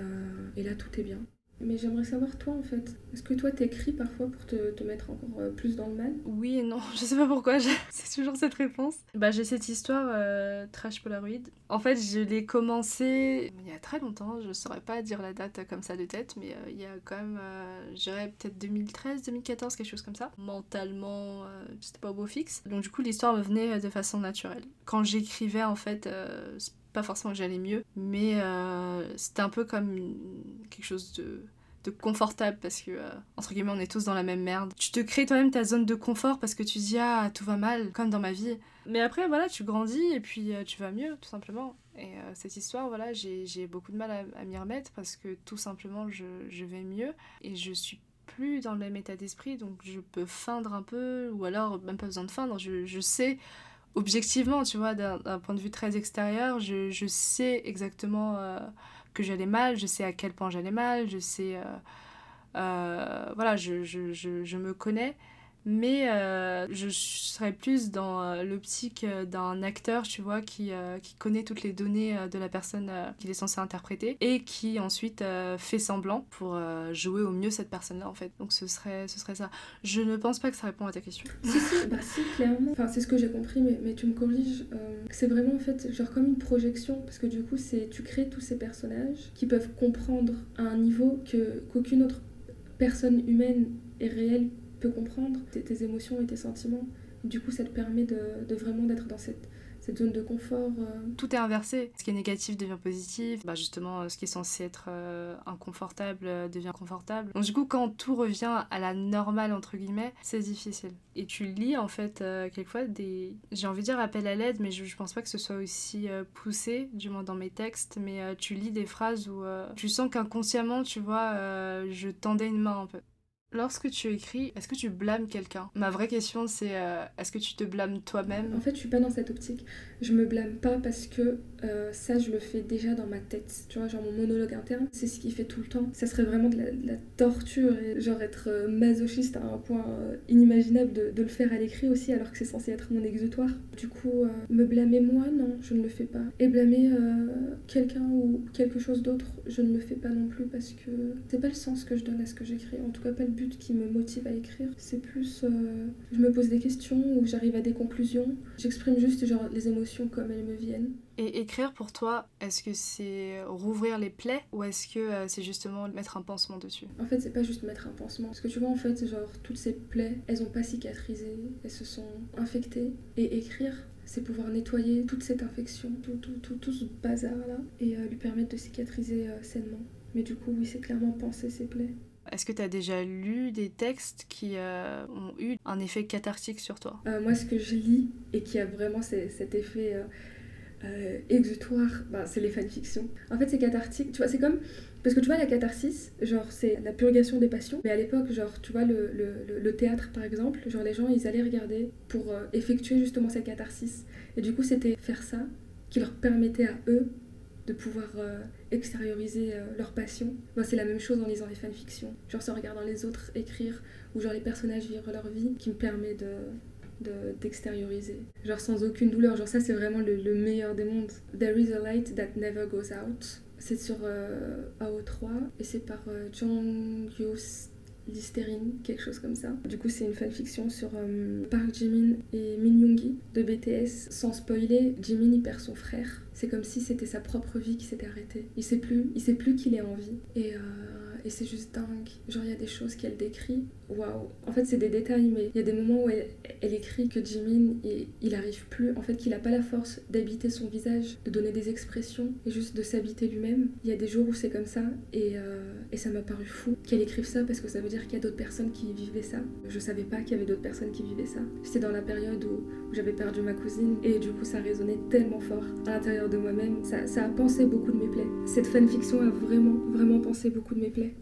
et là, tout est bien. Mais j'aimerais savoir, toi, en fait, est-ce que toi, t'écris parfois pour te, mettre encore euh, plus dans le mal? Oui et non, [laughs] je sais pas pourquoi, [laughs] c'est toujours cette réponse. Bah, j'ai cette histoire euh, Trash Polaroid. En fait, je l'ai commencé il y a très longtemps, je saurais pas dire la date comme ça de tête, mais euh, il y a quand même, je dirais peut-être 2013, 2014, quelque chose comme ça. Mentalement, c'était pas au beau fixe. Donc, du coup, l'histoire me venait de façon naturelle. Quand j'écrivais, en fait, pas forcément que j'allais mieux, mais euh, c'était un peu comme quelque chose de, de confortable parce que, euh, entre guillemets, on est tous dans la même merde. Tu te crées toi-même ta zone de confort parce que tu dis, ah, tout va mal, comme dans ma vie. Mais après, voilà, tu grandis et puis euh, tu vas mieux, tout simplement. Et cette histoire, voilà, j'ai beaucoup de mal à, m'y remettre parce que tout simplement, je, je vais mieux et je suis plus dans le même état d'esprit, donc je peux feindre un peu, ou alors même pas besoin de feindre, je, je sais objectivement, tu vois, d'un point de vue très extérieur, je, sais exactement euh, que j'allais mal, je sais à quel point j'allais mal, je sais... Euh, euh, voilà, je, je, me connais mais euh, je serais plus dans euh, l'optique euh, d'un acteur, tu vois, qui, qui connaît toutes les données de la personne qu'il est censé interpréter et qui ensuite fait semblant pour jouer au mieux cette personne-là, en fait. Donc ce serait, ce serait ça. Je ne pense pas que ça répond à ta question. si, si, bah si, clairement. Enfin, c'est ce que j'ai compris, mais, mais tu me corriges. c'est vraiment, en fait, genre comme une projection, parce que du coup, c'est tu crées tous ces personnages qui peuvent comprendre à un niveau qu'aucune autre personne humaine est réelle peut comprendre tes, émotions et tes sentiments. Du coup, ça te permet de, vraiment d'être dans cette, zone de confort. Euh. Tout est inversé. Ce qui est négatif devient positif. Bah justement, euh, ce qui est censé être euh, inconfortable devient confortable. Donc du coup, quand tout revient à la normale, entre guillemets, c'est difficile. Et tu lis, en fait, quelquefois, des... J'ai envie de dire appel à l'aide, mais je, je, pense pas que ce soit aussi poussé, du moins dans mes textes, mais tu lis des phrases où tu sens qu'inconsciemment, tu vois, je tendais une main un peu. Lorsque tu écris, est-ce que tu blâmes quelqu'un? Ma vraie question c'est euh, est-ce que tu te blâmes toi-même? En fait, je suis pas dans cette optique. Je me blâme pas parce que euh, ça, je le fais déjà dans ma tête. Tu vois, genre mon monologue interne, c'est ce qui fait tout le temps. Ça serait vraiment de la, torture et genre être euh, masochiste à un point inimaginable de, de, le faire à l'écrit aussi, alors que c'est censé être mon exutoire. Du coup, me blâmer moi, non, je ne le fais pas. Et blâmer quelqu'un ou quelque chose d'autre, je ne le fais pas non plus parce que c'est pas le sens que je donne à ce que j'écris. En tout cas, pas le but qui me motive à écrire. C'est plus, euh, je me pose des questions ou j'arrive à des conclusions. J'exprime juste genre les émotions comme elles me viennent. Et écrire pour toi, est-ce que c'est rouvrir les plaies ou est-ce que euh, c'est justement mettre un pansement dessus? En fait, c'est pas juste mettre un pansement. Parce que tu vois, en fait, genre, toutes ces plaies, elles ont pas cicatrisé, elles se sont infectées. Et écrire, c'est pouvoir nettoyer toute cette infection, tout, tout, tout, tout ce bazar-là, et euh, lui permettre de cicatriser sainement. Mais du coup, oui, c'est clairement penser ses plaies. Est-ce que tu as déjà lu des textes qui euh, ont eu un effet cathartique sur toi? Euh, Moi, ce que je lis et qui a vraiment cet effet euh, exutoire, ben, c'est les fanfictions. En fait, c'est cathartique. Tu vois, c'est comme. Parce que tu vois, la catharsis, genre, c'est la purgation des passions. Mais à l'époque, genre, tu vois, le, le, le, théâtre, par exemple, genre, les gens, ils allaient regarder pour effectuer justement cette catharsis. Et du coup, c'était faire ça qui leur permettait à eux de pouvoir euh, extérioriser euh, leur passion. Moi, c'est la même chose en lisant les fanfictions. Genre, c'est en regardant les autres écrire, ou genre les personnages vivre leur vie, qui me permet de d'extérioriser. genre sans aucune douleur. Genre ça, c'est vraiment le, meilleur des mondes. There is a light that never goes out. C'est sur euh, AO3 et c'est par John Hughes Listerine, quelque chose comme ça. Du coup, c'est une fanfiction sur euh, Park Jimin et Min Yoongi de BTS. Sans spoiler, Jimin perd son frère. C'est comme si c'était sa propre vie qui s'était arrêtée. Il sait plus, il sait plus qu'il est en vie. Et euh, et c'est juste dingue. Genre, il y a des choses qu'elle décrit. Waouh. En fait, c'est des détails, mais il y a des moments où elle, écrit que Jimin, il, il arrive plus. En fait, qu'il a pas la force d'habiter son visage, de donner des expressions et juste de s'habiter lui-même. Il y a des jours où c'est comme ça et, euh, et ça m'a paru fou qu'elle écrive ça parce que ça veut dire qu'il y a d'autres personnes qui vivaient ça. Je savais pas qu'il y avait d'autres personnes qui vivaient ça. C'était dans la période où, où j'avais perdu ma cousine et du coup, ça résonnait tellement fort à l'intérieur de moi-même. Ça, ça a pensé beaucoup de mes plaies. Cette fanfiction a vraiment, vraiment pensé beaucoup de mes plaies.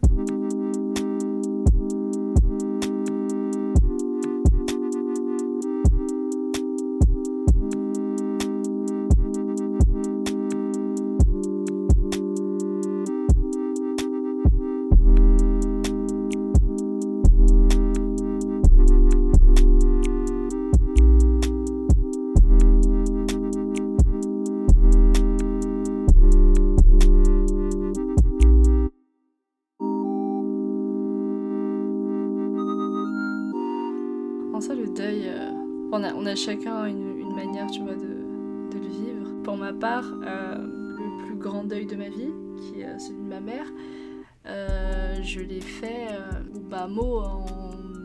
Euh, bas mot en,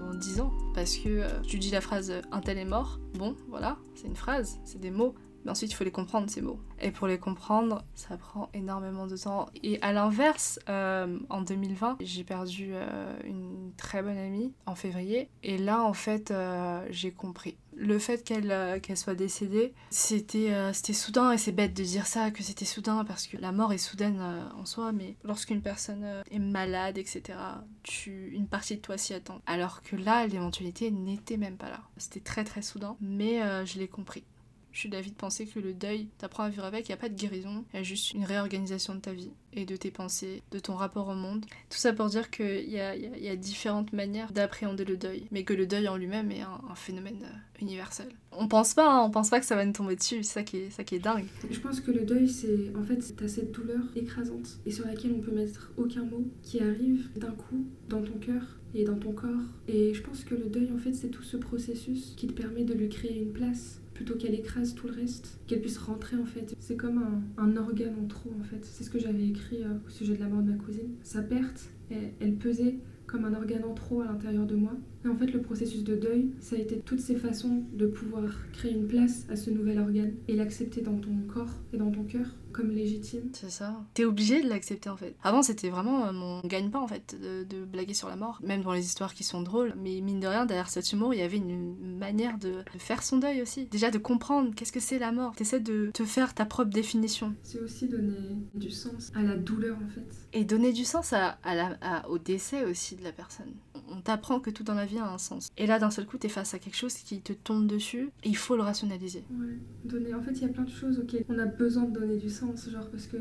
en 10 ans. Parce que tu dis la phrase un tel est mort, bon, voilà, c'est une phrase, c'est des mots. Mais ensuite, il faut les comprendre, ces mots. Et pour les comprendre, ça prend énormément de temps. Et à l'inverse, euh, en 2020, j'ai perdu euh, une très bonne amie en février. Et là, en fait, euh, j'ai compris. Le fait qu'elle qu'elle soit décédée, c'était c'était soudain. Et c'est bête de dire ça, que c'était soudain, parce que la mort est soudaine en soi. Mais lorsqu'une personne est malade, etc., tu, une partie de toi s'y attend. Alors que là, l'éventualité n'était même pas là. C'était très très soudain. Mais je l'ai compris. Je suis d'avis de penser que le deuil, t'apprends à vivre avec, il n'y a pas de guérison, il y a juste une réorganisation de ta vie et de tes pensées, de ton rapport au monde. Tout ça pour dire qu'il y a, différentes manières d'appréhender le deuil, mais que le deuil en lui-même est un, phénomène euh, universel. On pense pas, hein, on pense pas que ça va nous tomber dessus, c'est ça qui est, ça qui est dingue. Je pense que le deuil, c'est en fait, t'as cette douleur écrasante et sur laquelle on peut mettre aucun mot qui arrive d'un coup dans ton cœur et dans ton corps. Et je pense que le deuil, en fait, c'est tout ce processus qui te permet de lui créer une place plutôt qu'elle écrase tout le reste, qu'elle puisse rentrer en fait. C'est comme un, organe en trop en fait. C'est ce que j'avais écrit euh, au sujet de la mort de ma cousine. Sa perte, elle pesait comme un organe en trop à l'intérieur de moi. Et en fait, le processus de deuil, ça a été toutes ces façons de pouvoir créer une place à ce nouvel organe et l'accepter dans ton corps et dans ton cœur comme légitime. C'est ça. T'es obligé de l'accepter en fait. Avant, c'était vraiment euh, mon gagne-pain en fait, de, blaguer sur la mort, même dans les histoires qui sont drôles. Mais mine de rien, derrière cet humour, il y avait une manière de, faire son deuil aussi. Déjà de comprendre qu'est-ce que c'est la mort. T'essaies de te faire ta propre définition. C'est aussi donner du sens à la douleur en fait. Et donner du sens à, à la, au décès aussi de la personne on t'apprend que tout dans la vie a un sens. Et là, d'un seul coup, t'es face à quelque chose qui te tombe dessus et il faut le rationaliser. Ouais, donner. En fait, il y a plein de choses auxquelles on a besoin de donner du sens, genre parce que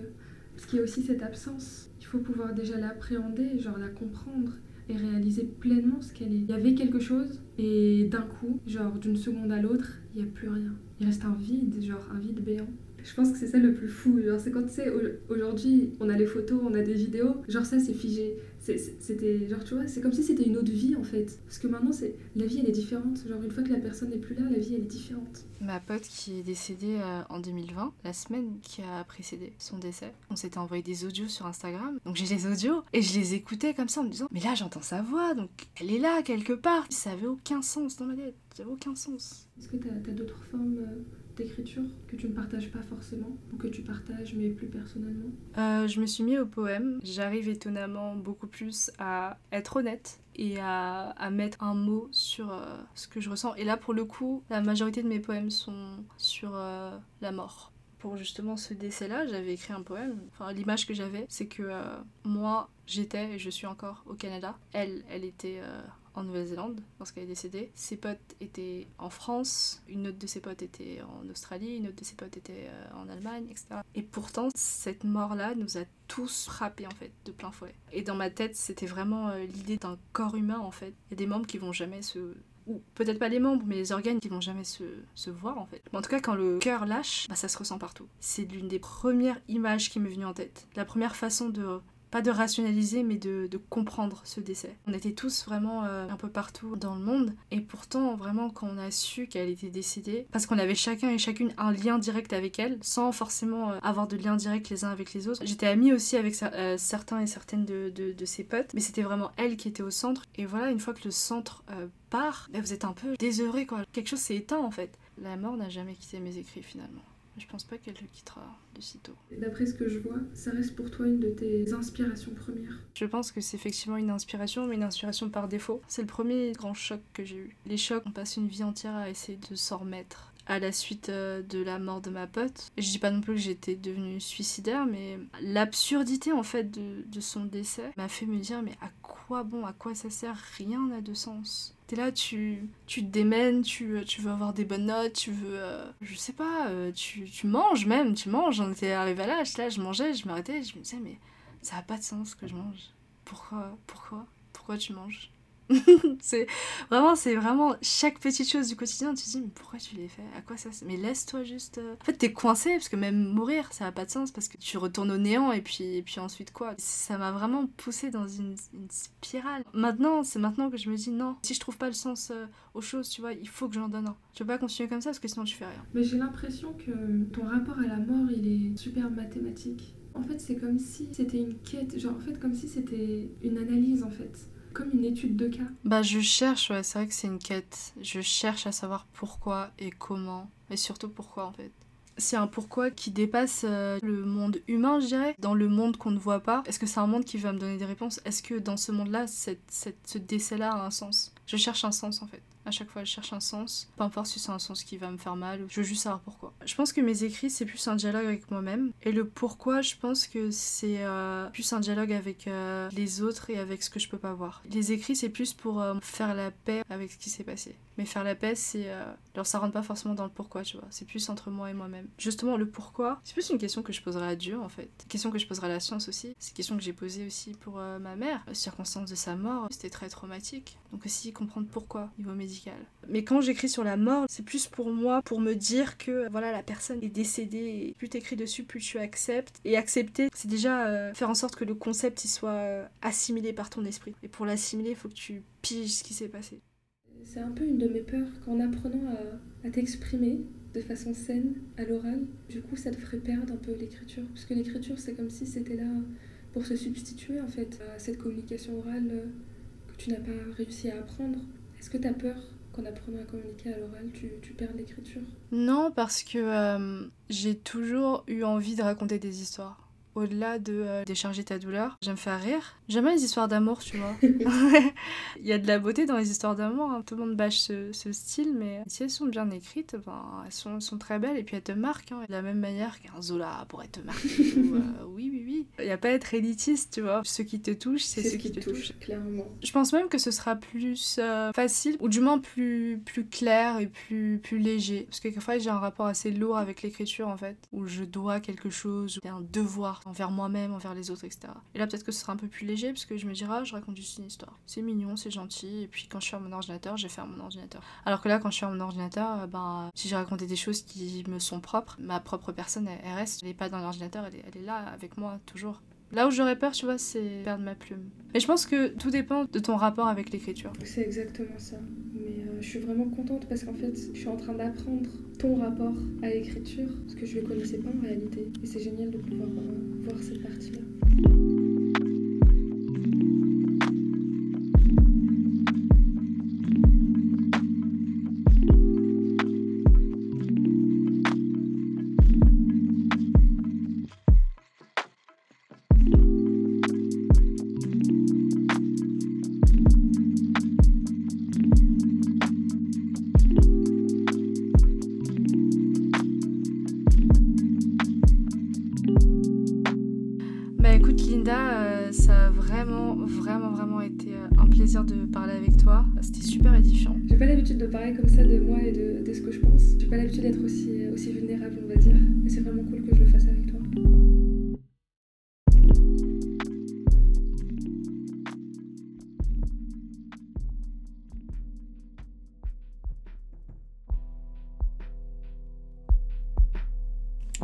parce qu'il y a aussi cette absence. Il faut pouvoir déjà l'appréhender, genre la comprendre et réaliser pleinement ce qu'elle est. Il y avait quelque chose et d'un coup, genre d'une seconde à l'autre, il n'y a plus rien. Il reste un vide, genre un vide béant. Je pense que c'est ça le plus fou. Genre, c'est quand tu sais, aujourd'hui, on a les photos, on a des vidéos. Genre, ça, c'est figé. C'était, genre, tu vois, c'est comme si c'était une autre vie en fait. Parce que maintenant, c'est la vie, elle est différente. Genre, une fois que la personne n'est plus là, la vie, elle est différente. Ma pote qui est décédée euh, en 2020, la semaine qui a précédé son décès, on s'était envoyé des audios sur Instagram. Donc, j'ai les audios et je les écoutais comme ça en me disant, mais là, j'entends sa voix, donc elle est là quelque part. Ça avait aucun sens dans ma tête. Ça avait aucun sens. Est-ce que t'as as, d'autres formes euh, d'écriture que tu ne partages pas forcément ou que tu partages mais plus personnellement? Euh, Je me suis mis au poème. J'arrive étonnamment beaucoup plus à être honnête et à, à mettre un mot sur euh, ce que je ressens. Et là, pour le coup, la majorité de mes poèmes sont sur euh, la mort. Pour justement ce décès-là, j'avais écrit un poème. Enfin, l'image que j'avais, c'est que moi, j'étais et je suis encore au Canada. Elle, elle était en Nouvelle-Zélande lorsqu'elle est décédée. Ses potes étaient en France, une autre de ses potes était en Australie, une autre de ses potes était euh, en Allemagne, etc. Et pourtant, cette mort-là nous a tous frappés en fait, de plein fouet. Et dans ma tête, c'était vraiment euh, l'idée d'un corps humain en fait. Il y a des membres qui vont jamais se ou peut-être pas les membres, mais les organes qui vont jamais se, se voir en fait. Mais en tout cas, quand le cœur lâche, bah, ça se ressent partout. C'est l'une des premières images qui m'est venue en tête. La première façon de pas de rationaliser, mais de, comprendre ce décès. On était tous vraiment euh, un peu partout dans le monde, et pourtant, vraiment, quand on a su qu'elle était décédée, parce qu'on avait chacun et chacune un lien direct avec elle, sans forcément euh, avoir de lien direct les uns avec les autres. J'étais amie aussi avec euh, certains et certaines de, de, ses potes, mais c'était vraiment elle qui était au centre. Et voilà, une fois que le centre part, bah, vous êtes un peu désœuvré, quoi. Quelque chose s'est éteint, en fait. La mort n'a jamais quitté mes écrits, finalement. Je pense pas qu'elle le quittera de sitôt. D'après ce que je vois, ça reste pour toi une de tes inspirations premières. Je pense que c'est effectivement une inspiration, mais une inspiration par défaut. C'est le premier grand choc que j'ai eu. Les chocs, on passe une vie entière à essayer de s'en remettre à la suite euh, de la mort de ma pote. Je dis pas non plus que j'étais devenue suicidaire, mais l'absurdité en fait de, de son décès m'a fait me dire mais à quoi bon, à quoi ça sert? Rien n'a de sens. T'es là, tu, tu te démènes, tu, tu veux avoir des bonnes notes, tu veux, euh, je sais pas, euh, tu, tu manges même, tu manges. J'en étais à l'âge, là, je mangeais, je m'arrêtais, je me disais mais ça a pas de sens que je mange. Pourquoi Pourquoi Pourquoi tu manges? [laughs] c'est vraiment, c'est vraiment chaque petite chose du quotidien. Tu te dis, mais pourquoi tu l'as fait? À quoi ça Mais laisse-toi juste. Euh. En fait, t'es coincé parce que même mourir, ça n'a pas de sens parce que tu retournes au néant et puis, et puis ensuite quoi? Ça m'a vraiment poussé dans une, spirale. Maintenant, c'est maintenant que je me dis, non, si je trouve pas le sens euh, aux choses, tu vois, il faut que j'en donne un. Tu peux pas continuer comme ça parce que sinon tu fais rien. Mais j'ai l'impression que ton rapport à la mort, il est super mathématique. En fait, c'est comme si c'était une quête, genre en fait, comme si c'était une analyse en fait comme une étude de cas. Bah je cherche, ouais, c'est vrai que c'est une quête. Je cherche à savoir pourquoi et comment, et surtout pourquoi en fait. C'est un pourquoi qui dépasse euh, le monde humain, je dirais, dans le monde qu'on ne voit pas. Est-ce que c'est un monde qui va me donner des réponses? Est-ce que dans ce monde-là, cette, ce décès-là a un sens? Je cherche un sens en fait. À chaque fois, je cherche un sens. Peu importe si c'est un sens qui va me faire mal, je veux juste savoir pourquoi. Je pense que mes écrits, c'est plus un dialogue avec moi-même. Et le pourquoi, je pense que c'est euh, plus un dialogue avec euh, les autres et avec ce que je peux pas voir. Les écrits, c'est plus pour euh, faire la paix avec ce qui s'est passé. Mais faire la paix, c'est. Alors, ça rentre pas forcément dans le pourquoi, tu vois. C'est plus entre moi et moi-même. Justement, le pourquoi, c'est plus une question que je poserai à Dieu, en fait. Une question que je poserai à la science aussi. C'est une question que j'ai posée aussi pour ma mère. Les circonstances de sa mort, c'était très traumatique. Donc, aussi comprendre pourquoi, niveau mais quand j'écris sur la mort, c'est plus pour moi, pour me dire que voilà, la personne est décédée. Et plus t'écris dessus, plus tu acceptes. Et accepter, c'est déjà euh, faire en sorte que le concept il soit euh, assimilé par ton esprit. Et pour l'assimiler, il faut que tu piges ce qui s'est passé. C'est un peu une de mes peurs qu'en apprenant à, à t'exprimer de façon saine à l'oral, du coup ça te ferait perdre un peu l'écriture. Parce que l'écriture c'est comme si c'était là pour se substituer en fait à cette communication orale euh, que tu n'as pas réussi à apprendre. Est-ce que tu as peur qu'en apprenant à communiquer à l'oral, tu, tu perdes l'écriture? Non, parce que euh, j'ai toujours eu envie de raconter des histoires. au-delà de euh, décharger ta douleur, j'aime faire rire. J'aime les histoires d'amour, tu vois. [laughs] Il y a de la beauté dans les histoires d'amour. hein. Tout le monde bâche ce, ce style, mais si elles sont bien écrites, ben, elles, sont, elles sont très belles et puis elles te marquent. hein. De la même manière qu'un Zola pourrait te marquer. ou, euh, [laughs] oui, oui, oui. Il n'y a pas à être élitiste, tu vois. Ce qui te touche, c'est ce, qui, te touche. clairement. Je pense même que ce sera plus euh, facile, ou du moins plus, plus clair et plus, plus léger. Parce que quelquefois j'ai un rapport assez lourd avec l'écriture en fait, où je dois quelque chose, un devoir envers moi-même, envers les autres, etc. Et là peut-être que ce sera un peu plus léger, parce que je me dirai, ah, je raconte juste une histoire. C'est mignon, c'est gentil, et puis quand je suis à mon ordinateur, je vais faire mon ordinateur. Alors que là, quand je suis à mon ordinateur, euh, ben, si j'ai raconté des choses qui me sont propres, ma propre personne, elle, elle reste, elle n'est pas dans l'ordinateur, elle est là avec moi Là où j'aurais peur, tu vois, c'est perdre ma plume. Mais je pense que tout dépend de ton rapport avec l'écriture. C'est exactement ça. Mais euh, je suis vraiment contente parce qu'en fait, je suis en train d'apprendre ton rapport à l'écriture, parce que je le connaissais pas en réalité. Et c'est génial de pouvoir euh, voir cette partie-là. Linda, euh, ça a vraiment, vraiment, vraiment été euh, un plaisir de parler avec toi. C'était super édifiant. J'ai pas l'habitude de parler comme ça de moi et de, de ce que je pense. J'ai pas l'habitude d'être aussi, aussi vulnérable, on va dire. Et c'est vraiment cool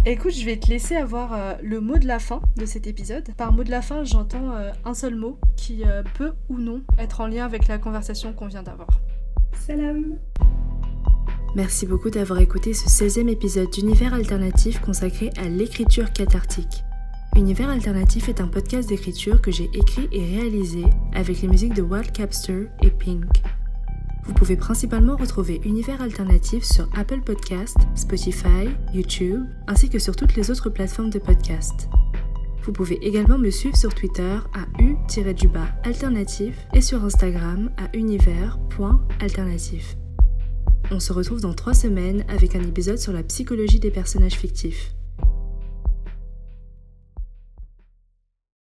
Écoute, je vais te laisser avoir euh, le mot de la fin de cet épisode. Par mot de la fin, j'entends euh, un seul mot qui euh, peut ou non être en lien avec la conversation qu'on vient d'avoir. Salam Merci beaucoup d'avoir écouté ce 16e épisode d'Univers Alternatif consacré à l'écriture cathartique. Univers Alternatif est un podcast d'écriture que j'ai écrit et réalisé avec les musiques de Wild Capster et Pink. Vous pouvez principalement retrouver Univers Alternatif sur Apple Podcast, Spotify, YouTube, ainsi que sur toutes les autres plateformes de podcast. Vous pouvez également me suivre sur Twitter à u-du-bas alternatif et sur Instagram à univers.alternatif. On se retrouve dans trois semaines avec un épisode sur la psychologie des personnages fictifs.